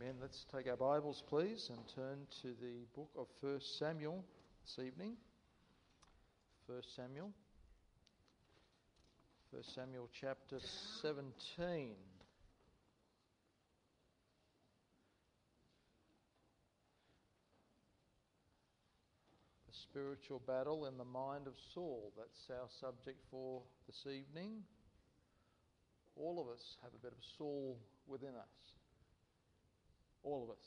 Amen. Let's take our Bibles, please, and turn to the book of 1 Samuel this evening. 1 Samuel. 1 Samuel chapter 17. The spiritual battle in the mind of Saul. That's our subject for this evening. All of us have a bit of Saul within us all of us.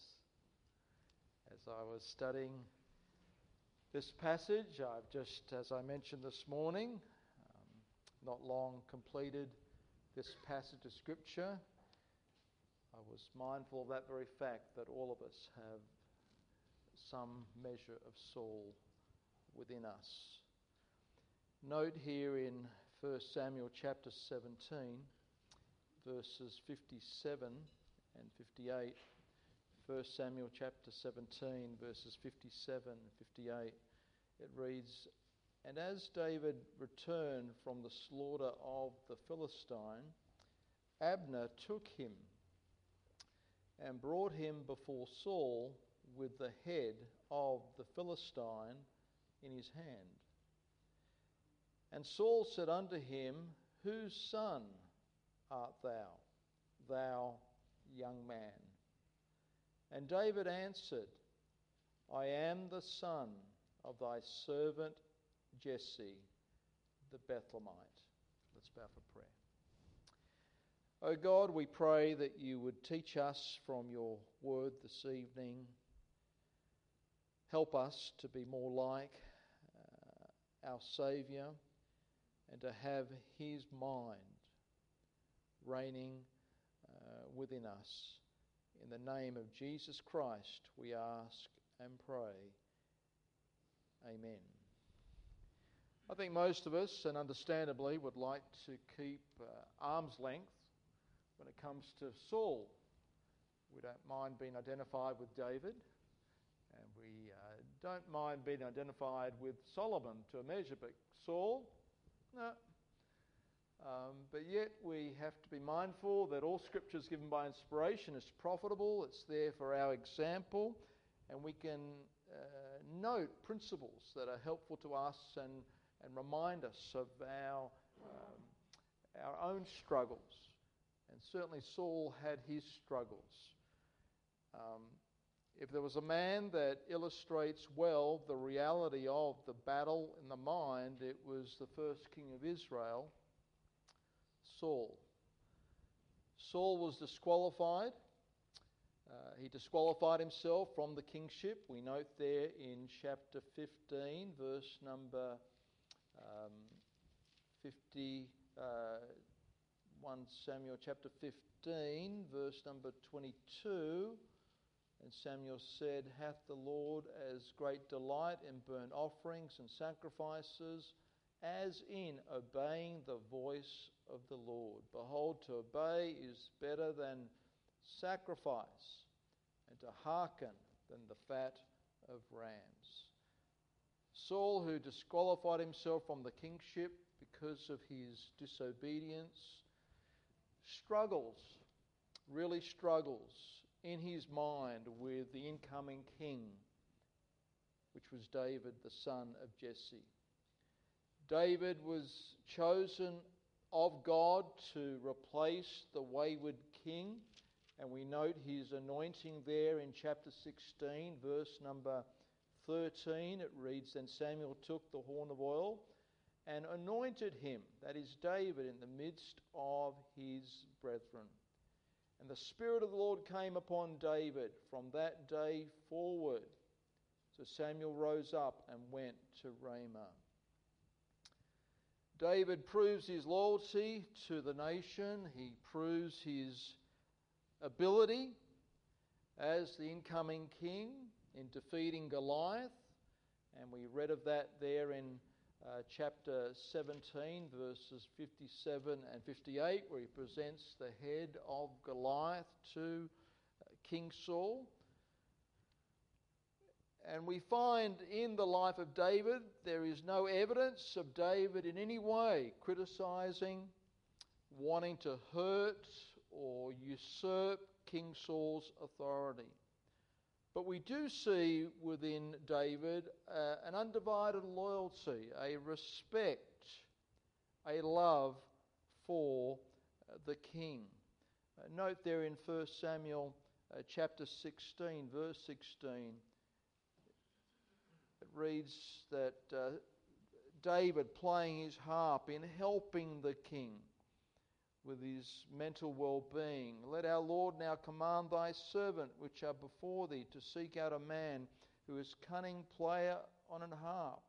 As I was studying this passage, I've just, as I mentioned this morning, um, not long completed this passage of Scripture. I was mindful of that very fact that all of us have some measure of Saul within us. Note here in 1 Samuel chapter 17, verses 57 and 58 1 Samuel chapter 17, verses 57 and 58, it reads, And as David returned from the slaughter of the Philistine, Abner took him and brought him before Saul with the head of the Philistine in his hand. And Saul said unto him, Whose son art thou, thou young man? And David answered, I am the son of thy servant Jesse the Bethlehemite. Let's bow for prayer. O oh God, we pray that you would teach us from your word this evening. Help us to be more like uh, our Saviour and to have his mind reigning uh, within us. In the name of Jesus Christ, we ask and pray. Amen. I think most of us, and understandably, would like to keep uh, arm's length when it comes to Saul. We don't mind being identified with David, and we uh, don't mind being identified with Solomon to a measure, but Saul, no, um, but yet we have to be mindful that all scripture is given by inspiration it's profitable, it's there for our example, and we can uh, note principles that are helpful to us and, and remind us of our, um, our own struggles. And certainly Saul had his struggles. Um, if there was a man that illustrates well the reality of the battle in the mind, it was the first king of Israel Saul. Saul was disqualified. Uh, he disqualified himself from the kingship. We note there in chapter 15, verse number um, 50, uh, 1 Samuel chapter 15, verse number 22. And Samuel said, Hath the Lord as great delight in burnt offerings and sacrifices as in obeying the voice of the Lord. Behold, to obey is better than sacrifice, and to hearken than the fat of rams. Saul, who disqualified himself from the kingship because of his disobedience, struggles, really struggles in his mind with the incoming king, which was David, the son of Jesse. David was chosen of God to replace the wayward king. And we note his anointing there in chapter 16, verse number 13. It reads Then Samuel took the horn of oil and anointed him, that is David, in the midst of his brethren. And the Spirit of the Lord came upon David from that day forward. So Samuel rose up and went to Ramah. David proves his loyalty to the nation, he proves his ability as the incoming king in defeating Goliath. And we read of that there in uh, chapter 17, verses 57 and 58, where he presents the head of Goliath to uh, King Saul. And we find in the life of David, there is no evidence of David in any way criticizing, wanting to hurt, or usurp King Saul's authority. But we do see within David uh, an undivided loyalty, a respect, a love for uh, the king. Uh, note there in 1 Samuel uh, chapter 16, verse 16, it reads that uh, David playing his harp in helping the king with his mental well being. Let our Lord now command thy servant, which are before thee, to seek out a man who is cunning player on an harp.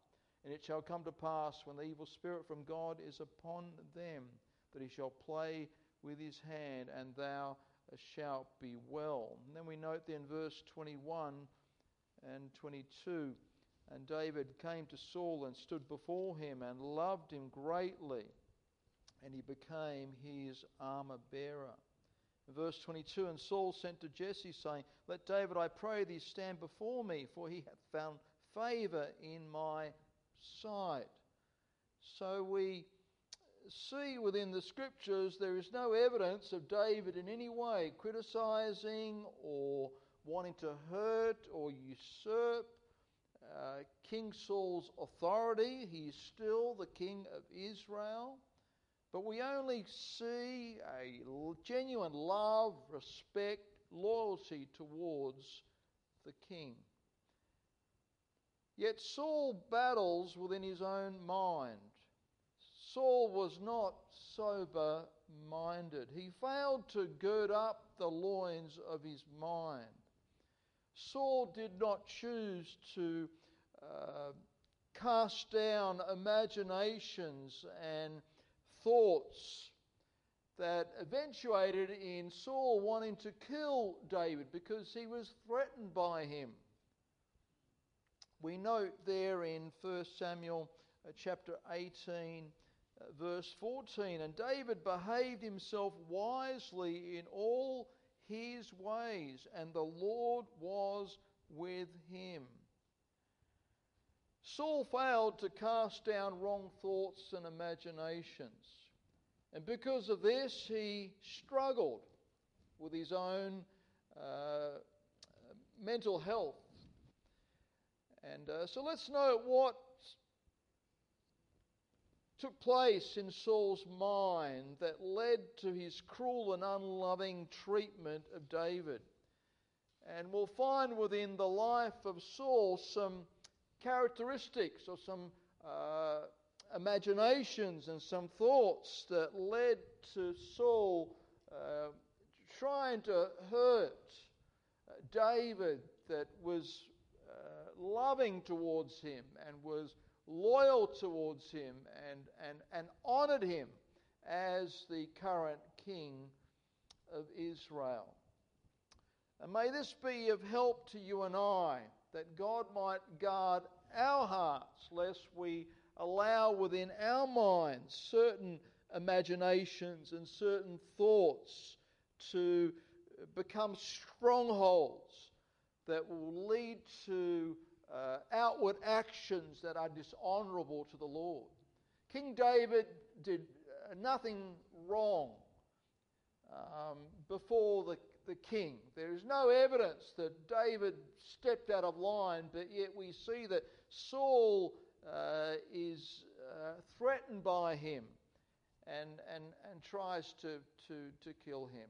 And it shall come to pass when the evil spirit from God is upon them, that he shall play with his hand, and thou shalt be well. And then we note then verse 21 and 22. And David came to Saul and stood before him and loved him greatly and he became his armor bearer. Verse 22 And Saul sent to Jesse, saying, Let David, I pray thee, stand before me, for he hath found favor in my sight. So we see within the scriptures there is no evidence of David in any way criticizing or wanting to hurt or usurp uh, King Saul's authority. He is still the king of Israel. But we only see a genuine love, respect, loyalty towards the king. Yet Saul battles within his own mind. Saul was not sober minded. He failed to gird up the loins of his mind. Saul did not choose to cast down imaginations and thoughts that eventuated in Saul wanting to kill David because he was threatened by him. We note there in 1 Samuel uh, chapter 18, uh, verse 14, and David behaved himself wisely in all his ways, and the Lord was with him. Saul failed to cast down wrong thoughts and imaginations. And because of this, he struggled with his own uh, mental health. And uh, so let's note what took place in Saul's mind that led to his cruel and unloving treatment of David. And we'll find within the life of Saul some characteristics or some uh, imaginations and some thoughts that led to Saul uh, trying to hurt uh, David that was uh, loving towards him and was loyal towards him and, and, and honored him as the current king of Israel. And may this be of help to you and I that God might guard our hearts lest we allow within our minds certain imaginations and certain thoughts to become strongholds that will lead to uh, outward actions that are dishonorable to the Lord. King David did uh, nothing wrong um, before the, the king. There is no evidence that David stepped out of line, but yet we see that Saul uh, is uh, threatened by him and, and, and tries to, to, to kill him.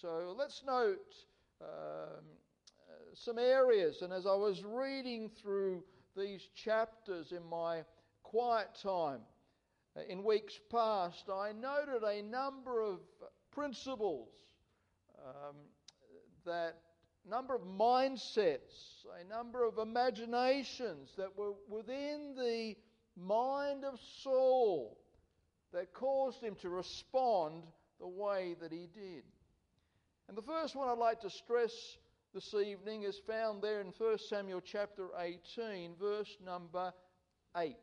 So let's note um, uh, some areas. And as I was reading through these chapters in my quiet time uh, in weeks past, I noted a number of principles um, that number of mindsets, a number of imaginations that were within the mind of Saul that caused him to respond the way that he did. And the first one I'd like to stress this evening is found there in 1 Samuel chapter 18, verse number 8.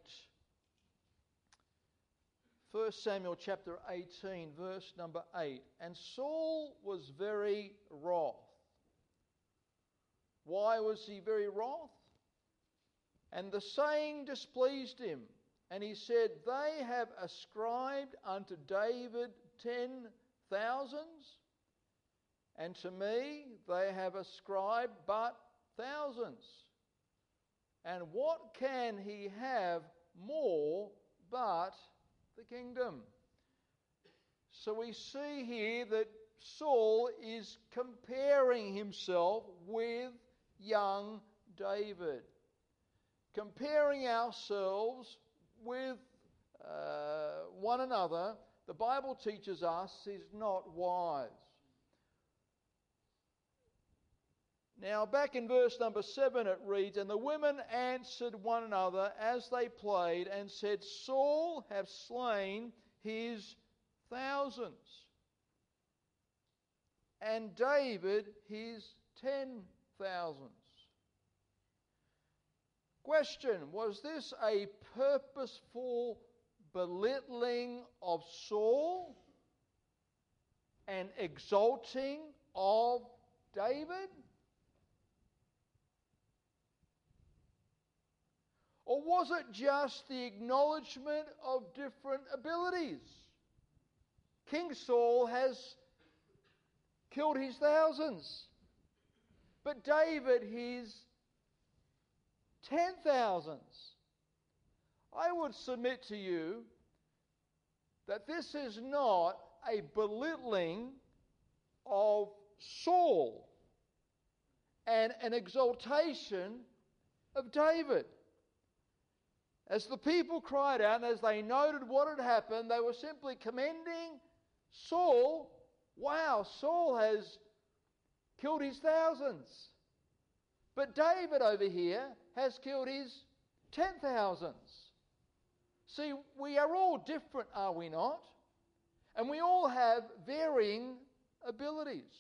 1 Samuel chapter 18, verse number 8. And Saul was very wroth why was he very wroth? And the saying displeased him. And he said, They have ascribed unto David ten thousands, and to me they have ascribed but thousands. And what can he have more but the kingdom? So we see here that Saul is comparing himself with young David, comparing ourselves with uh, one another. The Bible teaches us is not wise. Now, back in verse number 7, it reads And the women answered one another as they played and said, Saul have slain his thousands, and David his ten thousands. Question Was this a purposeful belittling of Saul and exalting of David? Or was it just the acknowledgement of different abilities? King Saul has killed his thousands, but David his ten thousands. I would submit to you that this is not a belittling of Saul and an exaltation of David. As the people cried out and as they noted what had happened, they were simply commending Saul. Wow, Saul has killed his thousands. But David over here has killed his ten thousands. See, we are all different, are we not? And we all have varying abilities.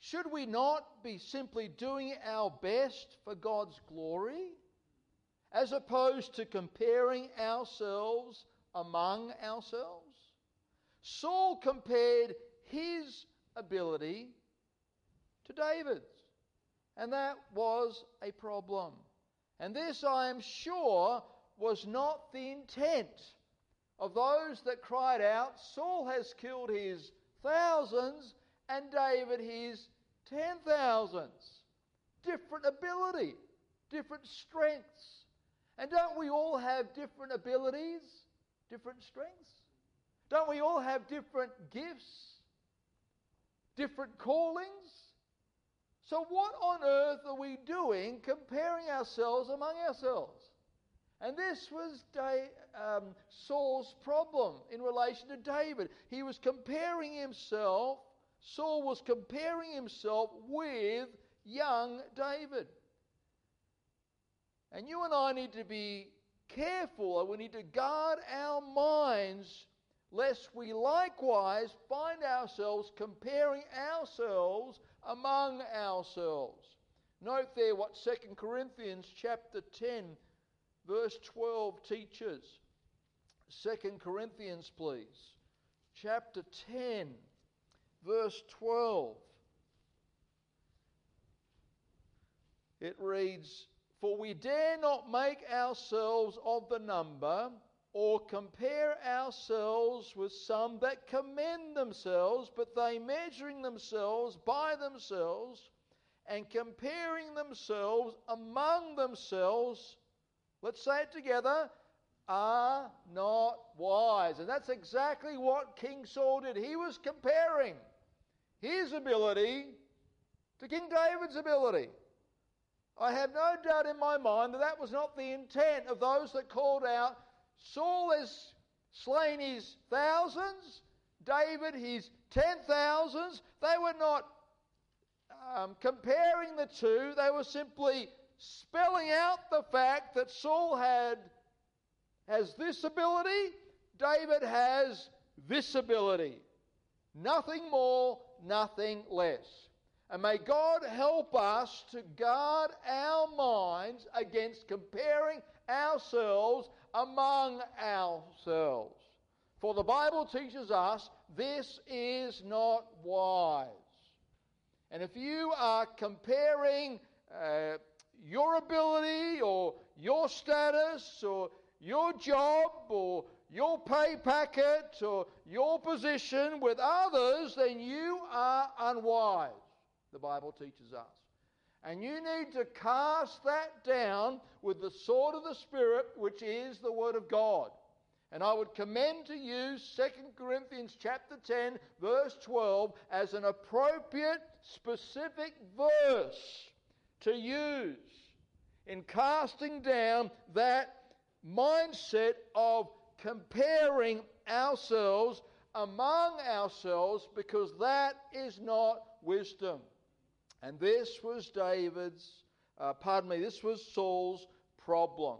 Should we not be simply doing our best for God's glory? As opposed to comparing ourselves among ourselves. Saul compared his ability to David's, and that was a problem. And this, I am sure, was not the intent of those that cried out, Saul has killed his thousands and David his ten thousands. Different ability, different strengths. And don't we all have different abilities, different strengths? Don't we all have different gifts, different callings? So, what on earth are we doing comparing ourselves among ourselves? And this was um, Saul's problem in relation to David. He was comparing himself, Saul was comparing himself with young David. And you and I need to be careful, and we need to guard our minds lest we likewise find ourselves comparing ourselves among ourselves. Note there what 2 Corinthians chapter 10 verse 12 teaches. 2 Corinthians please. Chapter 10 verse 12. It reads for we dare not make ourselves of the number or compare ourselves with some that commend themselves, but they measuring themselves by themselves and comparing themselves among themselves, let's say it together, are not wise. And that's exactly what King Saul did. He was comparing his ability to King David's ability. I have no doubt in my mind that that was not the intent of those that called out, Saul has slain his thousands, David his ten thousands. They were not um, comparing the two, they were simply spelling out the fact that Saul had has this ability, David has this ability. Nothing more, nothing less. And may God help us to guard our minds against comparing ourselves among ourselves. For the Bible teaches us this is not wise. And if you are comparing uh, your ability or your status or your job or your pay packet or your position with others, then you are unwise, the Bible teaches us. And you need to cast that down with the sword of the Spirit, which is the Word of God. And I would commend to you 2 Corinthians chapter 10 verse 12 as an appropriate specific verse to use in casting down that mindset of comparing ourselves among ourselves because that is not wisdom. And this was David's, uh, pardon me, this was Saul's problem.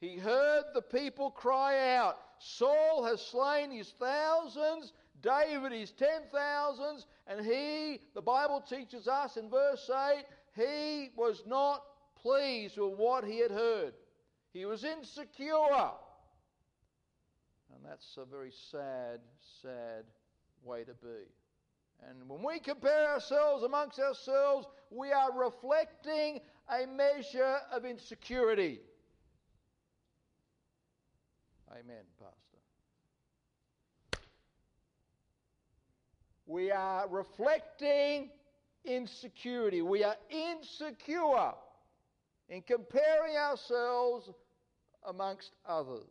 He heard the people cry out, Saul has slain his thousands, David his ten thousands, and he, the Bible teaches us in verse 8, he was not pleased with what he had heard. He was insecure. And that's a very sad, sad way to be. And when we compare ourselves amongst ourselves, we are reflecting a measure of insecurity. Amen, Pastor. We are reflecting insecurity. We are insecure in comparing ourselves amongst others.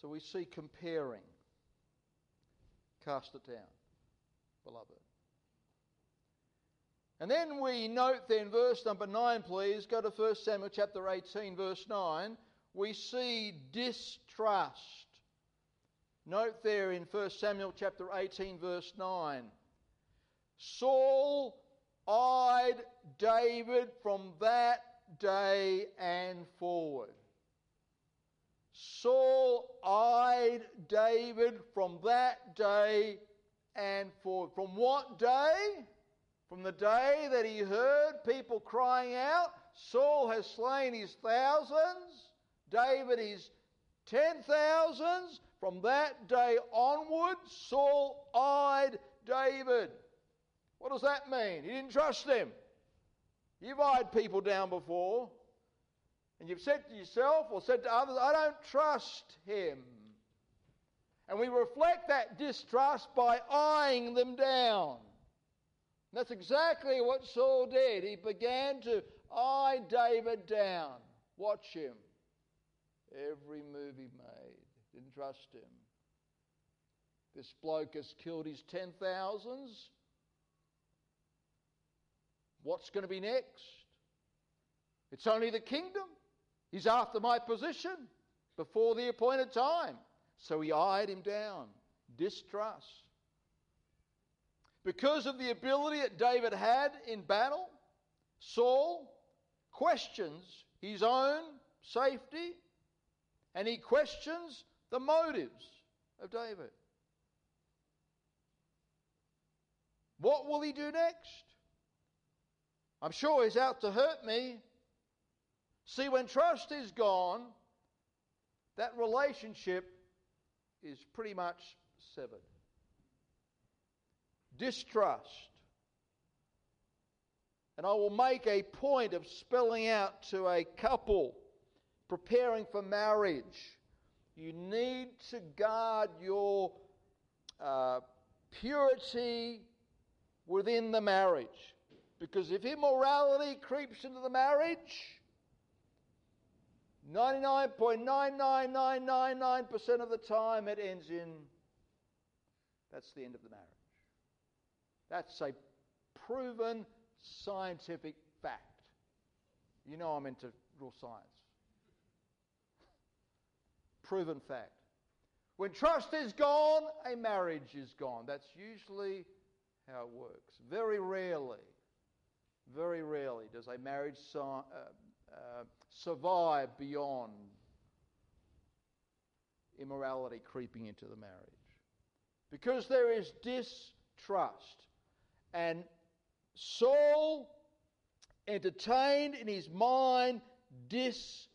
So we see comparing. Cast it down, beloved. And then we note then verse number 9, please. Go to 1 Samuel chapter 18, verse 9. We see distrust. Note there in 1 Samuel chapter 18, verse 9. Saul eyed David from that day and forward. Saul eyed David from that day and forward. From what day? From the day that he heard people crying out, Saul has slain his thousands, David his ten thousands. From that day onward, Saul eyed David. What does that mean? He didn't trust him. You've eyed people down before, and you've said to yourself or said to others, I don't trust him. And we reflect that distrust by eyeing them down. And that's exactly what Saul did. He began to eye David down. Watch him. Every move he made. Didn't trust him. This bloke has killed his ten thousands. What's going to be next? It's only the kingdom. He's after my position before the appointed time. So he eyed him down. Distrust. Because of the ability that David had in battle, Saul questions his own safety and he questions the motives of David. What will he do next? I'm sure he's out to hurt me. See, when trust is gone, that relationship is pretty much severed distrust. And I will make a point of spelling out to a couple preparing for marriage. You need to guard your uh, purity within the marriage. Because if immorality creeps into the marriage, 99.99999% of the time it ends in that's the end of the marriage. That's a proven scientific fact. You know I'm into real science. proven fact. When trust is gone, a marriage is gone. That's usually how it works. Very rarely, very rarely does a marriage uh, uh, survive beyond immorality creeping into the marriage. Because there is distrust. And Saul entertained in his mind distrust.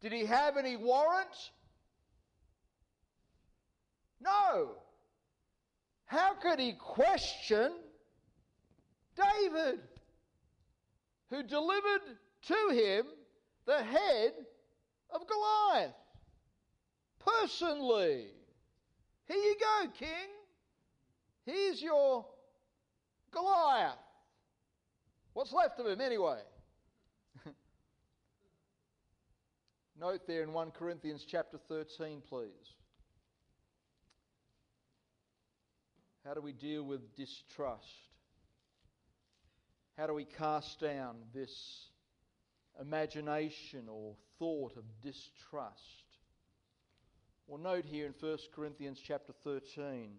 Did he have any warrant? No. How could he question David, who delivered to him the head of Goliath. Personally. Here you go, king. Here's your Goliath. What's left of him, anyway? Note there in 1 Corinthians chapter 13, please. How do we deal with distrust? How do we cast down this imagination or thought of distrust? Well, note here in 1 Corinthians chapter 13,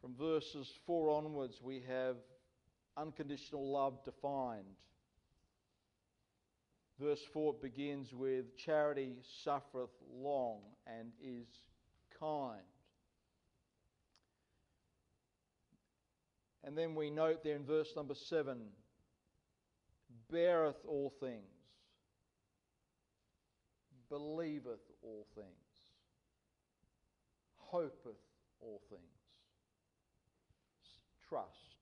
from verses 4 onwards, we have unconditional love defined. Verse 4 begins with Charity suffereth long and is kind. And then we note there in verse number 7 beareth all things, believeth all things, hopeth all things. Trust,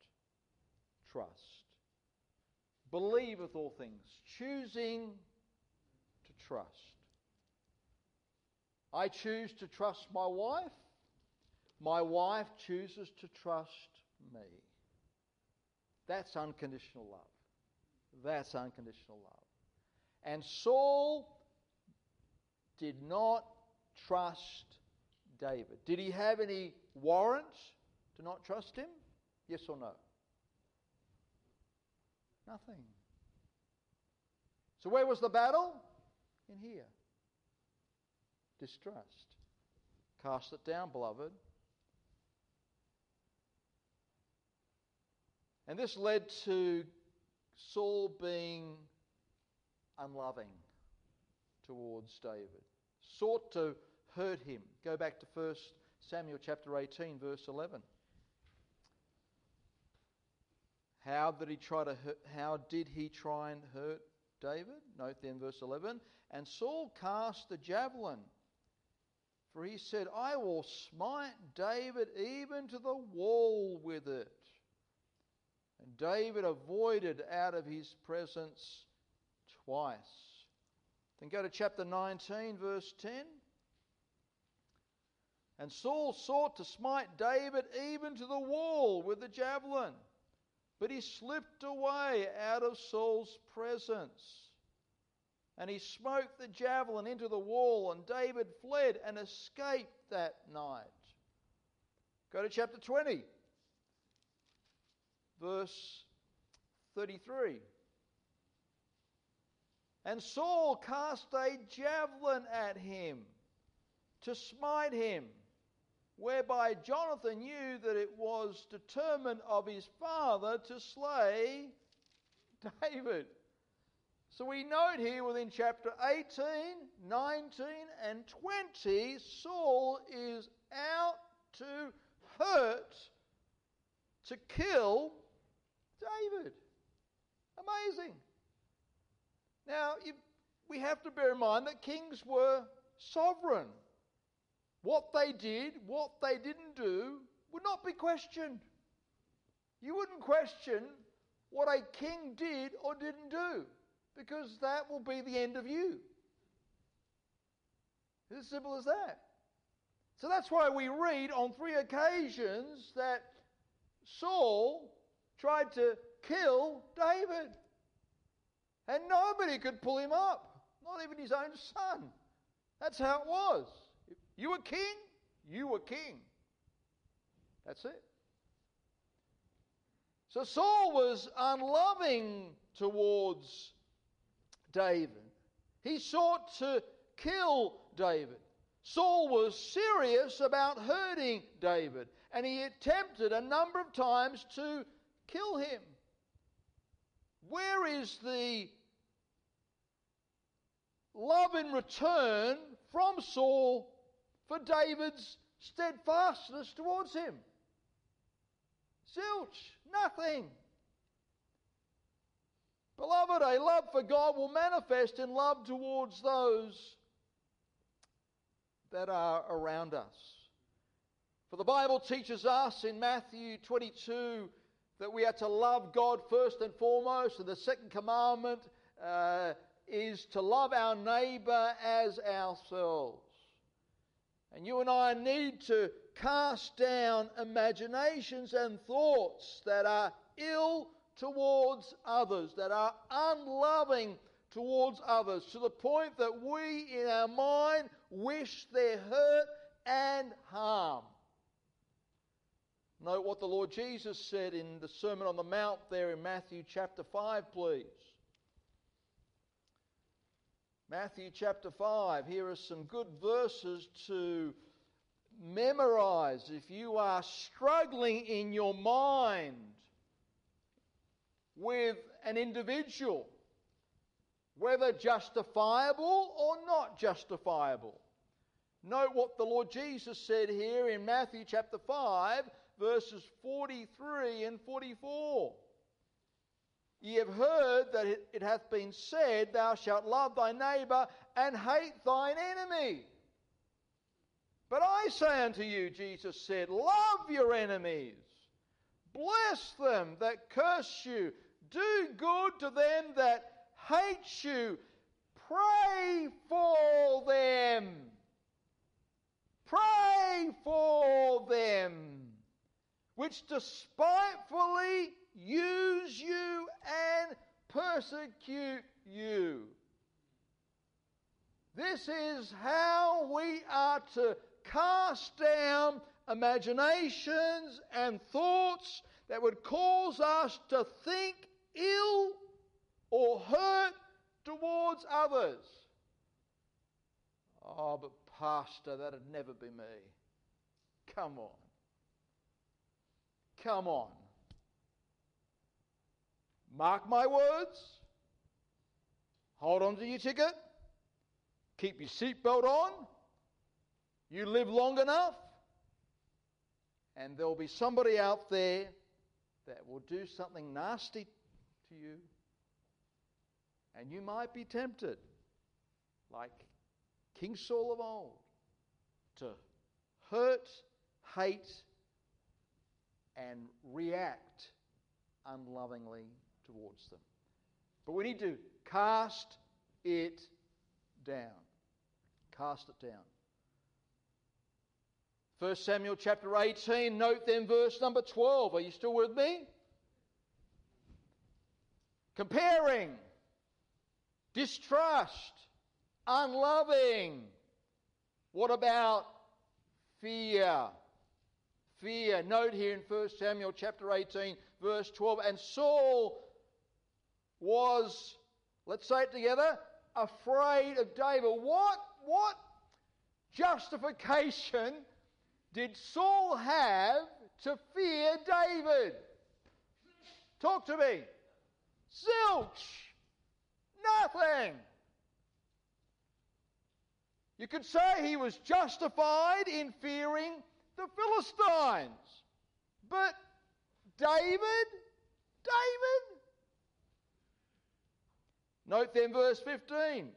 trust believeth all things, choosing to trust. I choose to trust my wife. My wife chooses to trust me. That's unconditional love. That's unconditional love. And Saul did not trust David. Did he have any warrants to not trust him? Yes or no? Nothing. So, where was the battle? In here. Distrust. Cast it down, beloved. And this led to Saul being unloving towards David, sought to hurt him. Go back to 1 Samuel chapter 18, verse 11. How did he try to hurt, how did he try and hurt David? Note then verse 11. And Saul cast the javelin, for he said, I will smite David even to the wall with it. And David avoided out of his presence twice. Then go to chapter 19, verse 10. And Saul sought to smite David even to the wall with the javelin. But he slipped away out of Saul's presence. And he smote the javelin into the wall, and David fled and escaped that night. Go to chapter 20, verse 33. And Saul cast a javelin at him to smite him whereby Jonathan knew that it was determined of his father to slay David. So we note here within chapter 18, 19, and 20, Saul is out to hurt, to kill David. Amazing. Now, you, we have to bear in mind that kings were sovereign. What they did, what they didn't do, would not be questioned. You wouldn't question what a king did or didn't do, because that will be the end of you. It's as simple as that. So that's why we read on three occasions that Saul tried to kill David. And nobody could pull him up, not even his own son. That's how it was. You were king, you were king. That's it. So Saul was unloving towards David. He sought to kill David. Saul was serious about hurting David, and he attempted a number of times to kill him. Where is the love in return from Saul for David's steadfastness towards him. Zilch, nothing. Beloved, a love for God will manifest in love towards those that are around us. For the Bible teaches us in Matthew 22 that we are to love God first and foremost, and the second commandment uh, is to love our neighbour as ourselves. And you and I need to cast down imaginations and thoughts that are ill towards others, that are unloving towards others, to the point that we in our mind wish their hurt and harm. Note what the Lord Jesus said in the Sermon on the Mount there in Matthew chapter 5, please. Matthew chapter 5. Here are some good verses to memorize if you are struggling in your mind with an individual, whether justifiable or not justifiable. Note what the Lord Jesus said here in Matthew chapter 5, verses 43 and 44. Ye have heard that it, hath been said, Thou shalt love thy neighbour and hate thine enemy. But I say unto you, Jesus said, Love your enemies, bless them that curse you, do good to them that hate you, pray for them. Pray for them which despitefully use you and persecute you. This is how we are to cast down imaginations and thoughts that would cause us to think ill or hurt towards others. Oh, but Pastor, that'd never be me. Come on. Come on. Mark my words. Hold on to your ticket. Keep your seatbelt on. You live long enough, and there'll be somebody out there that will do something nasty to you. And you might be tempted, like King Saul of old, to hurt, hate, and react unlovingly towards them. But we need to cast it down. Cast it down. 1 Samuel chapter 18, note then verse number 12. Are you still with me? Comparing, distrust, unloving. What about fear? Fear. Note here in 1 Samuel chapter 18, verse 12. And Saul was, let's say it together, afraid of David. What, what justification did Saul have to fear David? Talk to me. Zilch. Nothing. You could say he was justified in fearing the Philistines. But David, David. Note then verse 15.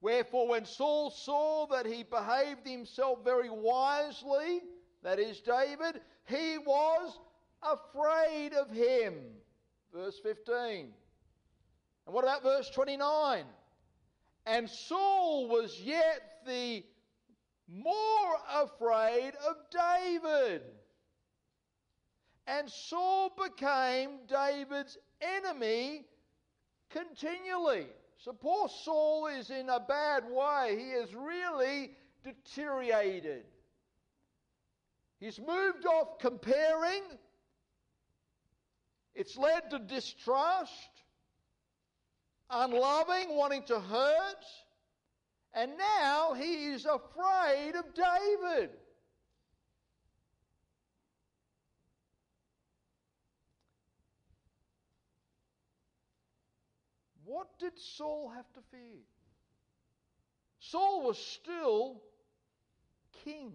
Wherefore, when Saul saw that he behaved himself very wisely, that is David, he was afraid of him. Verse 15. And what about verse 29? And Saul was yet the more afraid of David. And Saul became David's enemy continually. So poor Saul is in a bad way. He has really deteriorated. He's moved off comparing. It's led to distrust, unloving, wanting to hurt. And now he is afraid of David. What did Saul have to fear? Saul was still king.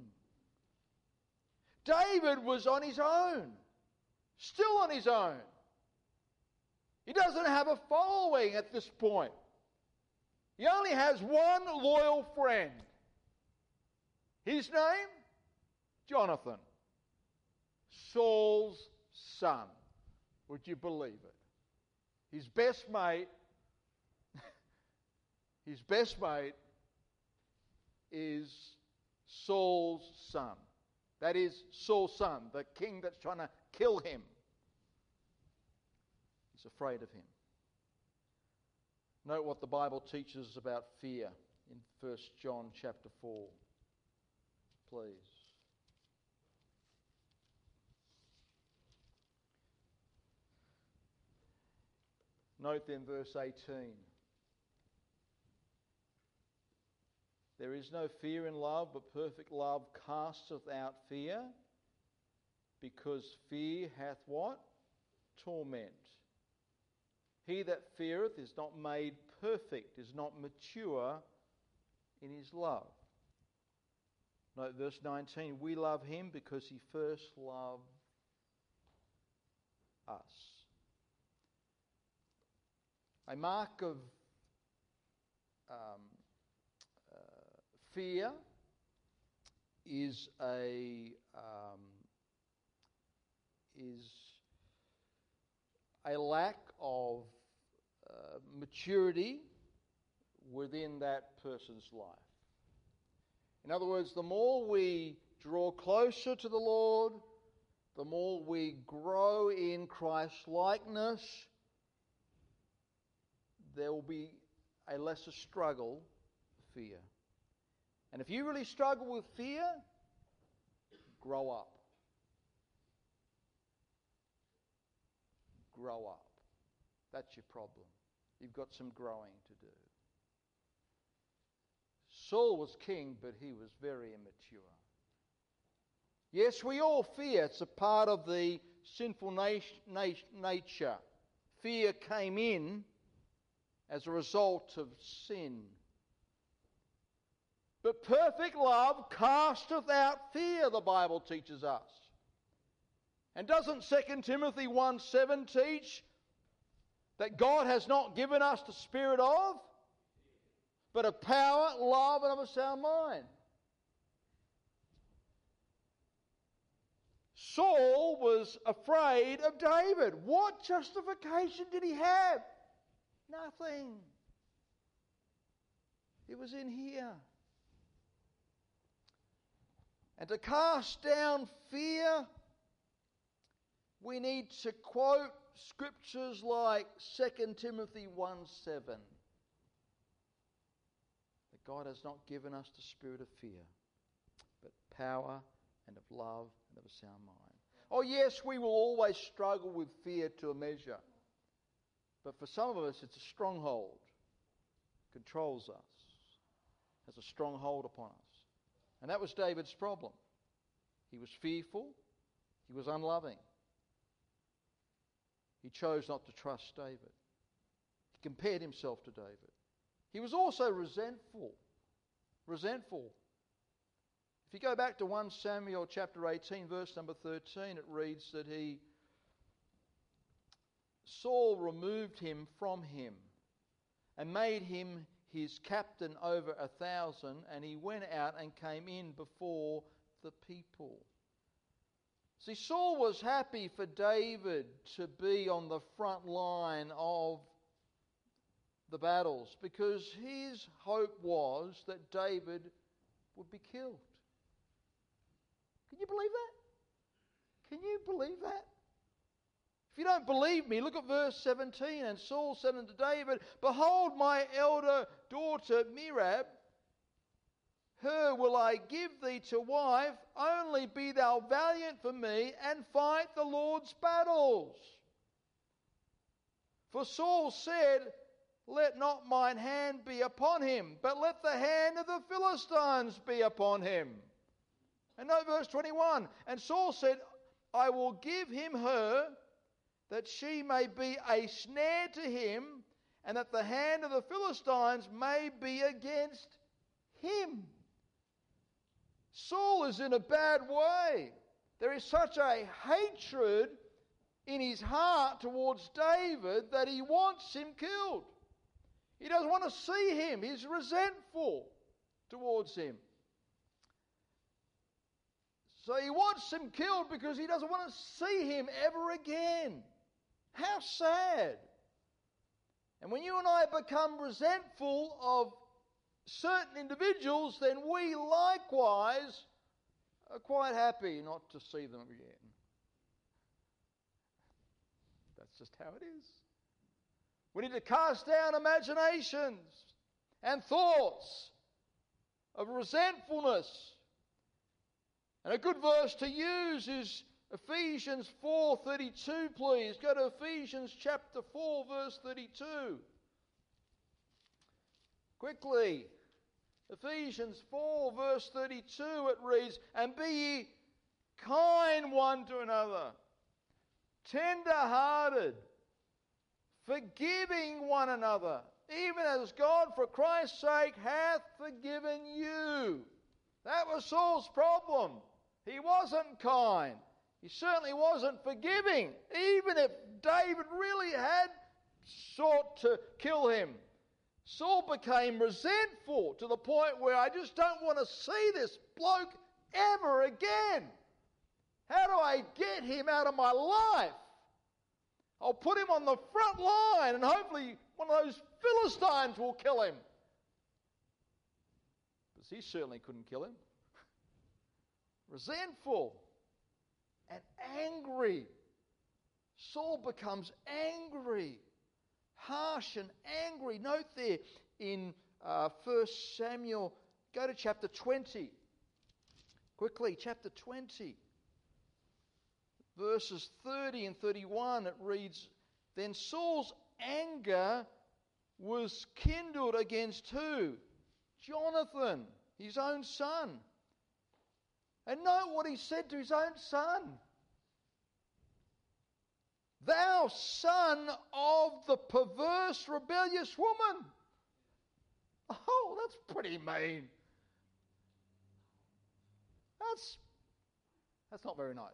David was on his own, still on his own. He doesn't have a following at this point. He only has one loyal friend. His name? Jonathan, Saul's son. Would you believe it? His best mate, his best mate is Saul's son. That is Saul's son, the king that's trying to kill him. He's afraid of him. Note what the Bible teaches about fear in 1 John chapter 4. Please. Note then verse 18. There is no fear in love, but perfect love casteth out fear, because fear hath what? Torment. He that feareth is not made perfect, is not mature in his love. Note verse 19 we love him because he first loved us. A mark of um, uh, fear is a um, is a lack of maturity within that person's life. In other words, the more we draw closer to the Lord, the more we grow in Christ's likeness, there will be a lesser struggle fear. And if you really struggle with fear, grow up. Grow up. That's your problem. You've got some growing to do. Saul was king, but he was very immature. Yes, we all fear. It's a part of the sinful nature. Fear came in as a result of sin. But perfect love casteth out fear, the Bible teaches us. And doesn't 2 Timothy 1 7 teach that God has not given us the spirit of, but of power, love, and of a sound mind. Saul was afraid of David. What justification did he have? Nothing. It was in here. And to cast down fear, we need to quote scriptures like 2 Timothy 1 7. That God has not given us the spirit of fear, but power and of love and of a sound mind. Oh, yes, we will always struggle with fear to a measure. But for some of us, it's a stronghold. Controls us, has a stronghold upon us. And that was David's problem. He was fearful, he was unloving. He chose not to trust David. He compared himself to David. He was also resentful. Resentful. If you go back to 1 Samuel chapter 18, verse number 13, it reads that he Saul removed him from him and made him his captain over a thousand, and he went out and came in before the people. See, Saul was happy for David to be on the front line of the battles because his hope was that David would be killed. Can you believe that? Can you believe that? If you don't believe me, look at verse 17. And Saul said unto David, Behold, my elder daughter Merab her will I give thee to wife, only be thou valiant for me, and fight the Lord's battles. For Saul said, Let not mine hand be upon him, but let the hand of the Philistines be upon him. And note verse 21 And Saul said, I will give him her, that she may be a snare to him, and that the hand of the Philistines may be against him. Saul is in a bad way. There is such a hatred in his heart towards David that he wants him killed. He doesn't want to see him, he's resentful towards him. So he wants him killed because he doesn't want to see him ever again. How sad. And when you and I become resentful of certain individuals, then we likewise are quite happy not to see them again. That's just how it is. We need to cast down imaginations and thoughts of resentfulness. And a good verse to use is Ephesians 4:32 please. Go to Ephesians chapter 4 verse 32. Quickly. Ephesians 4 verse 32 it reads, "And be ye kind one to another, tender-hearted, forgiving one another, even as God for Christ's sake hath forgiven you." That was Saul's problem. He wasn't kind. He certainly wasn't forgiving, even if David really had sought to kill him. Saul became resentful to the point where I just don't want to see this bloke ever again. How do I get him out of my life? I'll put him on the front line and hopefully one of those Philistines will kill him. Because he certainly couldn't kill him. Resentful and angry. Saul becomes angry, harsh and angry. Note there in uh, 1 Samuel, go to chapter 20. Quickly, chapter 20. Verses 30 and 31, it reads Then Saul's anger was kindled against who? Jonathan, his own son. And note what he said to his own son Thou son of the perverse, rebellious woman. Oh, that's pretty mean. That's, that's not very nice.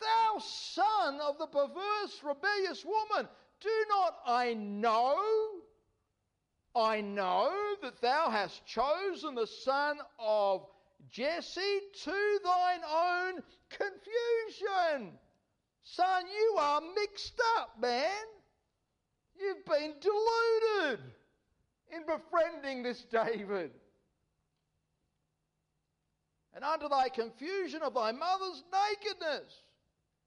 Thou son of the perverse, rebellious woman, do not I know I know that thou hast chosen the son of Jesse to thine own confusion. Son, you are mixed up, man. You've been deluded in befriending this David. And under thy confusion of thy mother's nakedness.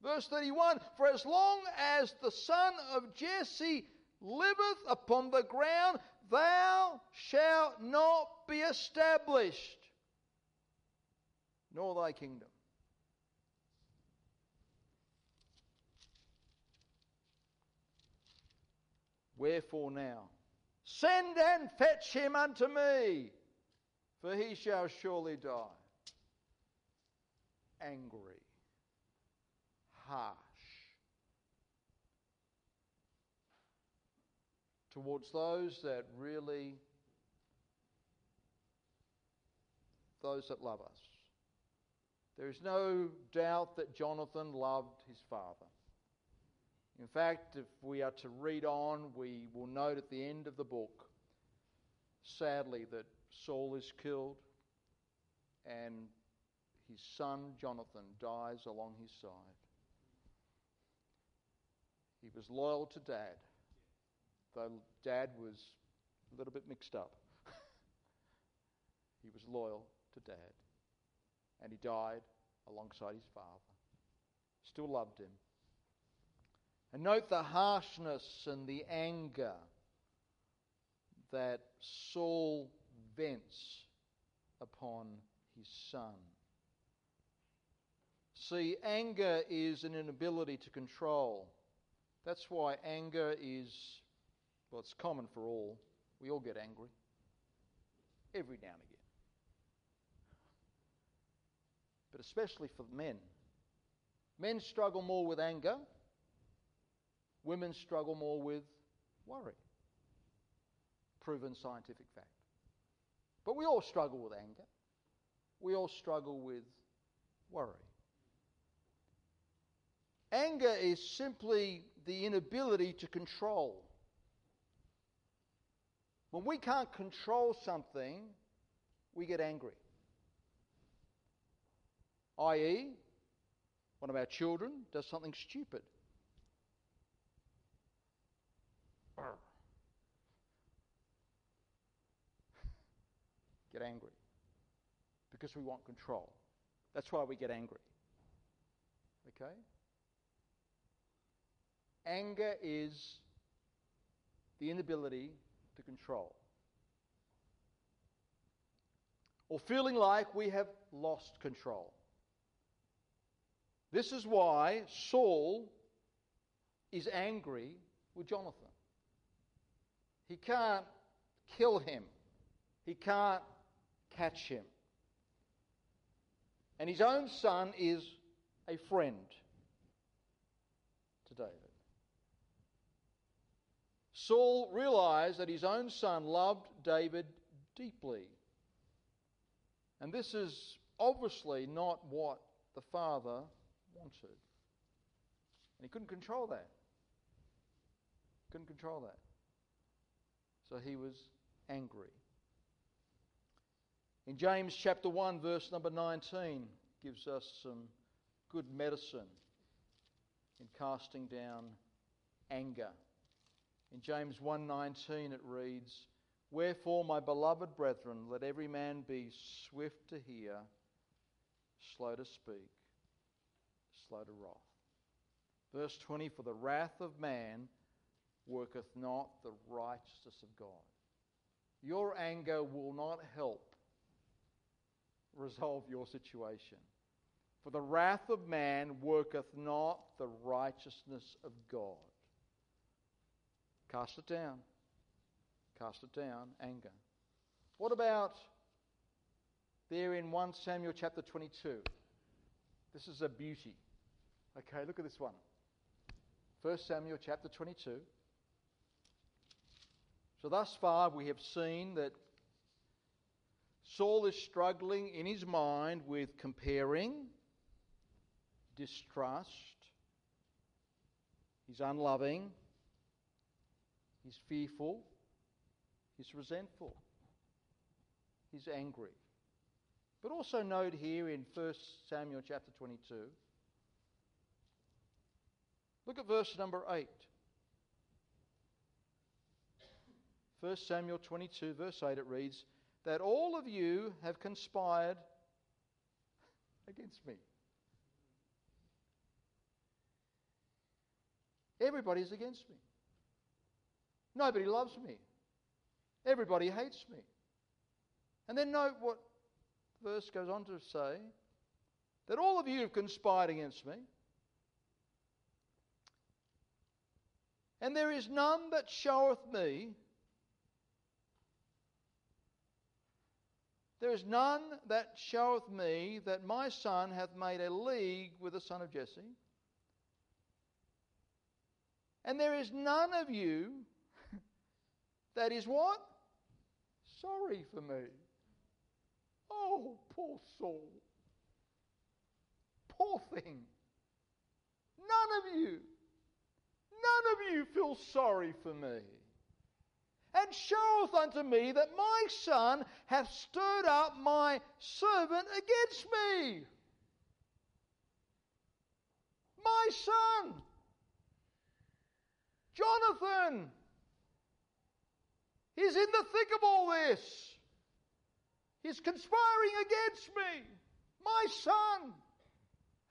Verse 31 For as long as the son of Jesse liveth upon the ground, thou shalt not be established nor thy kingdom. Wherefore now, send and fetch him unto me, for he shall surely die. Angry, harsh, towards those that really, those that love us. There is no doubt that Jonathan loved his father. In fact, if we are to read on, we will note at the end of the book, sadly, that Saul is killed and his son Jonathan dies along his side. He was loyal to dad, though dad was a little bit mixed up. he was loyal to dad and he died alongside his father. Still loved him. And note the harshness and the anger that Saul vents upon his son. See, anger is an inability to control. That's why anger is, well, it's common for all. We all get angry every now and again. but especially for men. Men struggle more with anger, women struggle more with worry. Proven scientific fact. But we all struggle with anger, we all struggle with worry. Anger is simply the inability to control. When we can't control something, we get angry i.e., one of our children does something stupid get angry because we want control. That's why we get angry. Okay? Anger is the inability to control. Or feeling like we have lost control. This is why Saul is angry with Jonathan. He can't kill him, he can't catch him. And his own son is a friend to David. Saul realized that his own son loved David deeply. And this is obviously not what the father wanted. And he couldn't control that. Couldn't control that. So he was angry. In James chapter 1, verse number 19, gives us some good medicine in casting down anger. In James 1:19 it reads, "Wherefore, my beloved brethren, let every man be swift to hear, slow to speak, slow to wrath." Verse 20, "For the wrath of man worketh not the righteousness of God." Your anger will not help resolve your situation. For the wrath of man worketh not the righteousness of God. Cast it down. Cast it down, anger. What about there in 1 Samuel chapter 22? This is a beauty. Okay, look at this one. 1 Samuel chapter 22. So, thus far, we have seen that Saul is struggling in his mind with comparing, distrust, he's unloving, he's fearful, he's resentful, he's angry. But also note here in 1 Samuel chapter 22, look at verse number 8. 1 Samuel 22, verse 8, it reads, that all of you have conspired against me. Everybody's against me. Nobody loves me. Everybody hates me. And then note what the verse goes on to say that all of you have conspired against me. And there is none that showeth me There is none that showeth me that my son hath made a league with the son of Jesse. And there is none of you that is what? Sorry for me. Oh, poor soul. Poor thing. None of you, none of you feel sorry for me and showeth unto me that my son hath stirred up my servant against me. My son, Jonathan, is in the thick of all this. He's conspiring against me. My son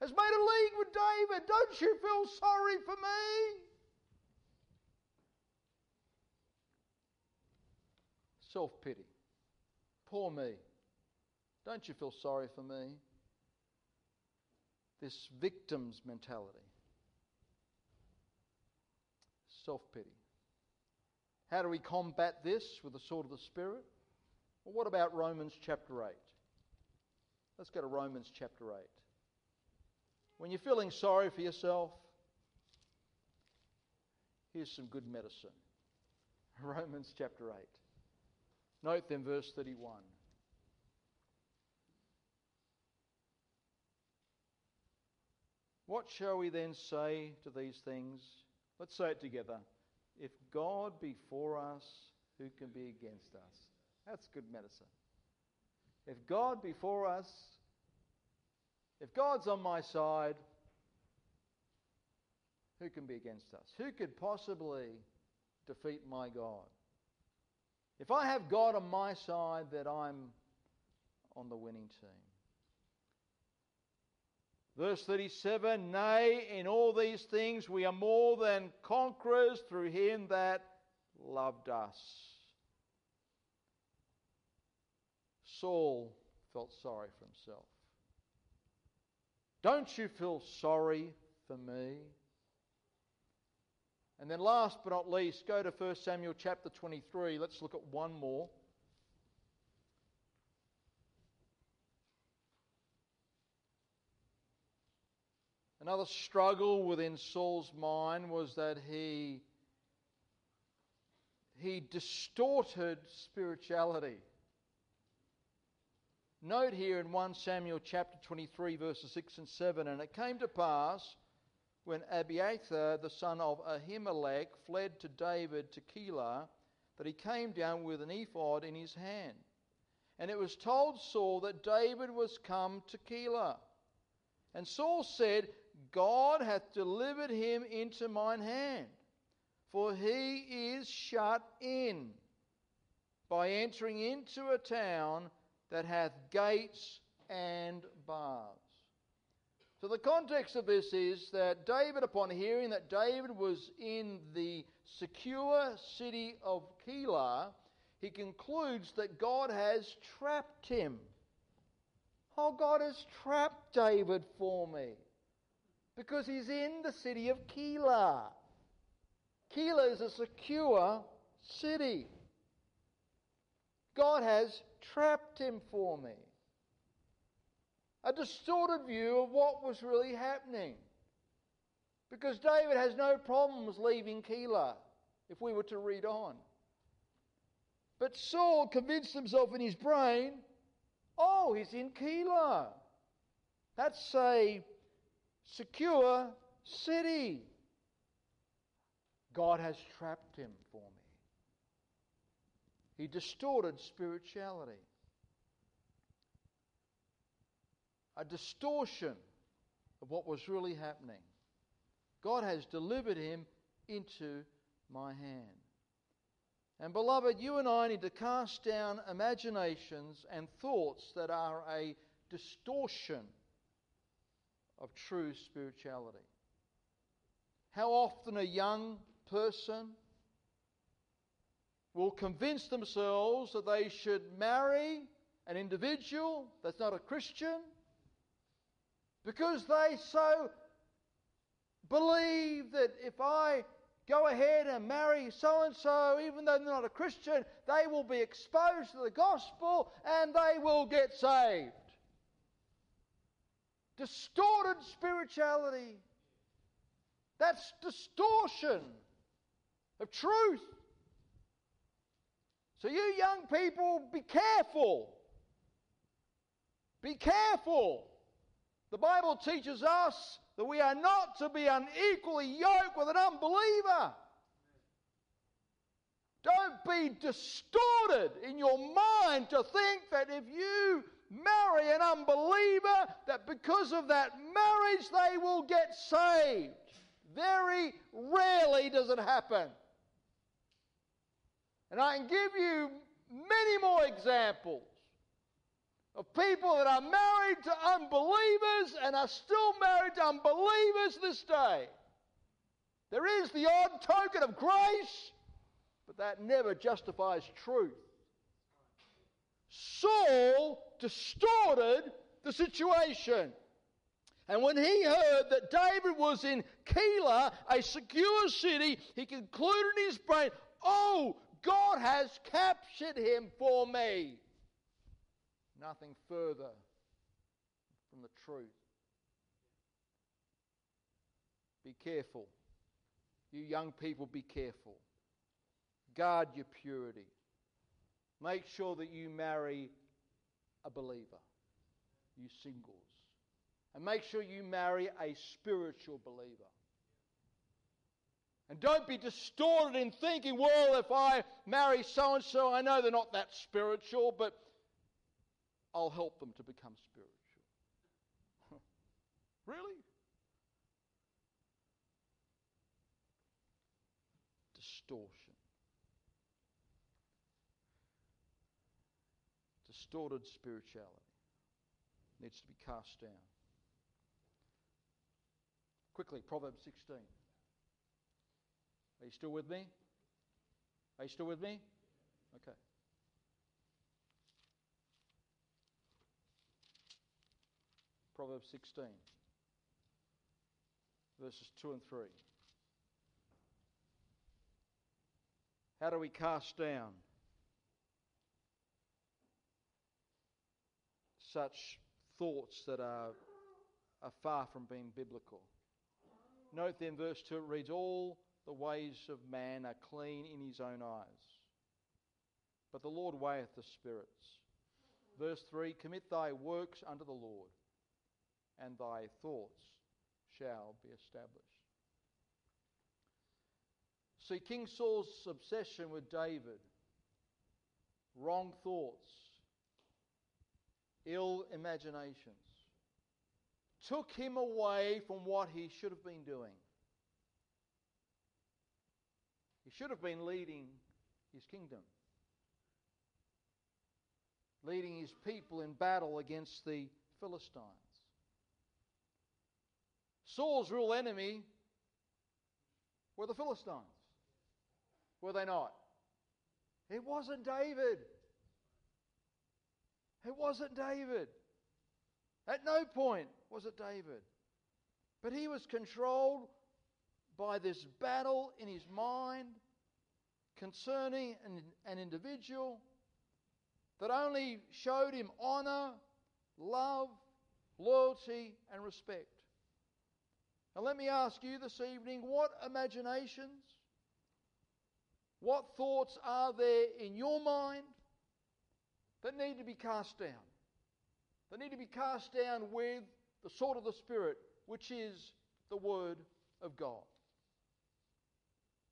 has made a league with David. Don't you feel sorry for me? Self pity. Poor me. Don't you feel sorry for me? This victim's mentality. Self pity. How do we combat this with the sword of the Spirit? Well, what about Romans chapter 8? Let's go to Romans chapter 8. When you're feeling sorry for yourself, here's some good medicine. Romans chapter 8. Note then verse 31. What shall we then say to these things? Let's say it together. If God be for us, who can be against us? That's good medicine. If God be for us, if God's on my side, who can be against us? Who could possibly defeat my God. If I have God on my side, that I'm on the winning team. Verse 37 Nay, in all these things we are more than conquerors through him that loved us. Saul felt sorry for himself. Don't you feel sorry for me? And then, last but not least, go to 1 Samuel chapter 23. Let's look at one more. Another struggle within Saul's mind was that he, he distorted spirituality. Note here in 1 Samuel chapter 23, verses 6 and 7 And it came to pass when Abiathar, the son of Ahimelech, fled to David to Keilah, that he came down with an ephod in his hand. And it was told Saul that David was come to Keilah. And Saul said, God hath delivered him into mine hand, for he is shut in by entering into a town that hath gates and bars. So, the context of this is that David, upon hearing that David was in the secure city of Keilah, he concludes that God has trapped him. Oh, God has trapped David for me because he's in the city of Keilah. Keilah is a secure city. God has trapped him for me. A distorted view of what was really happening. Because David has no problems leaving Keilah, if we were to read on. But Saul convinced himself in his brain, oh, he's in Keilah. That's a secure city. God has trapped him for me. He distorted spirituality. A distortion of what was really happening. God has delivered him into my hand. And beloved, you and I need to cast down imaginations and thoughts that are a distortion of true spirituality. How often a young person will convince themselves that they should marry an individual that's not a Christian because they so believe that if I go ahead and marry so and so, even though they're not a Christian, they will be exposed to the gospel and they will get saved distorted spirituality. That's distortion of truth. So, you young people, be careful. Be careful. The Bible teaches us that we are not to be unequally yoked with an unbeliever. Don't be distorted in your mind to think that if you marry an unbeliever, that because of that marriage they will get saved. Very rarely does it happen. And I can give you many more examples of people that are married to unbelievers and are still married to unbelievers this day. There is the odd token of grace, but that never justifies truth. Saul distorted the situation. And when he heard that David was in Keilah, a secure city, he concluded in his brain, Oh, God has captured him for me. Nothing further from the truth. Be careful. You young people, be careful. Guard your purity. Make sure that you marry a believer, you singles. And make sure you marry a spiritual believer. And don't be distorted in thinking, well, if I marry so and so, I know they're not that spiritual, but I'll help them to become spiritual. really? Distortion. Distorted spirituality needs to be cast down. Quickly, Proverbs 16. Are you still with me? Are you still with me? Okay. Proverbs 16, verses 2 and 3. How do we cast down such thoughts that are, are far from being biblical? Note then, verse 2, it reads, All the ways of man are clean in his own eyes, but the Lord weigheth the spirits. Verse 3 Commit thy works unto the Lord, and thy thoughts shall be established. See, King Saul's obsession with David, wrong thoughts, ill imaginations, took him away from what he should have been doing. He should have been leading his kingdom, leading his people in battle against the Philistines. Saul's real enemy were the Philistines, were they not? It wasn't David. It wasn't David. At no point was it David. But he was controlled by this battle in his mind concerning an, an individual that only showed him honor, love, loyalty, and respect. Now, let me ask you this evening what imaginations, what thoughts are there in your mind that need to be cast down? That need to be cast down with the sword of the Spirit, which is the Word of God.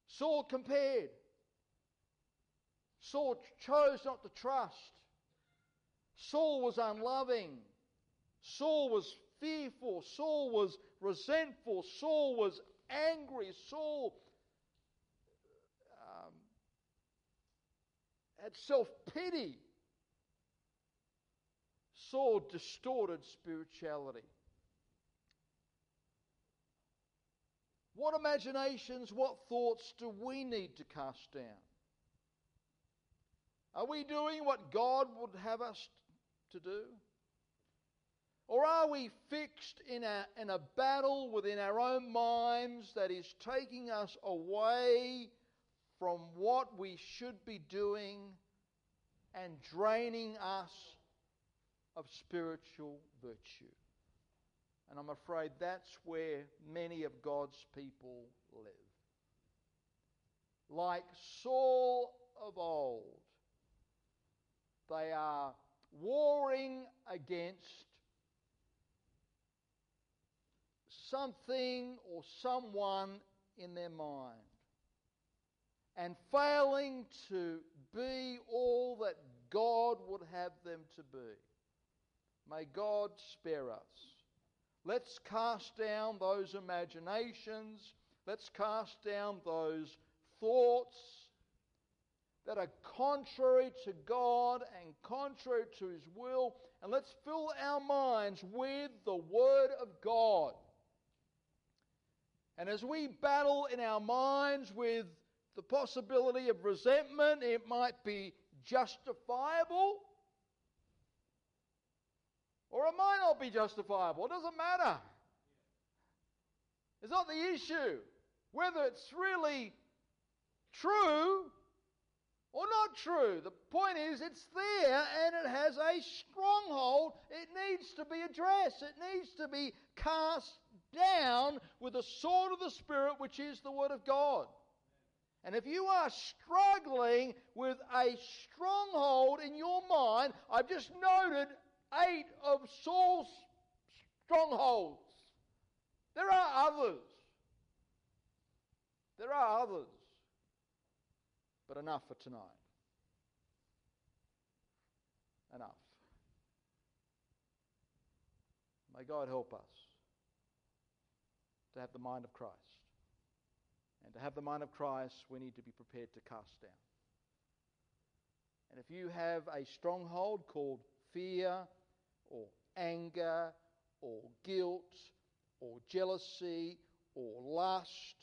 Saul compared. Saul chose not to trust. Saul was unloving. Saul was fearful. Saul was resentful. Saul was angry. Saul um, had self pity. Saul distorted spirituality. What imaginations, what thoughts do we need to cast down? Are we doing what God would have us to do? Or are we fixed in a, in a battle within our own minds that is taking us away from what we should be doing and draining us of spiritual virtue? And I'm afraid that's where many of God's people live. Like Saul of old, they are warring against something or someone in their mind and failing to be all that God would have them to be. May God spare us. Let's cast down those imaginations. Let's cast down those thoughts that are contrary to God and contrary to His will. And let's fill our minds with the Word of God. And as we battle in our minds with the possibility of resentment, it might be justifiable or it might not be justifiable. It doesn't matter. It's not the issue. Whether it's really true or not true. The point is, it's there and it has a stronghold. It needs to be addressed, it needs to be cast down with the sword of the Spirit, which is the Word of God. And if you are struggling with a stronghold in your mind, I've just noted eight of Saul's strongholds. There are others. There are others. But enough for tonight. Enough. May God help us to have the mind of Christ. And to have the mind of Christ, we need to be prepared to cast down. And if you have a stronghold called fear or anger or guilt or jealousy or lust,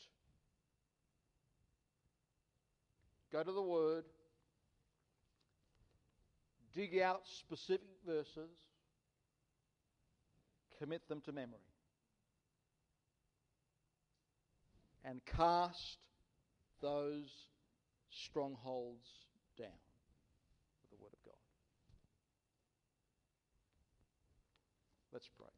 go to the Word, dig out specific verses, commit them to memory, and cast those strongholds down with the Word of God. Let's pray.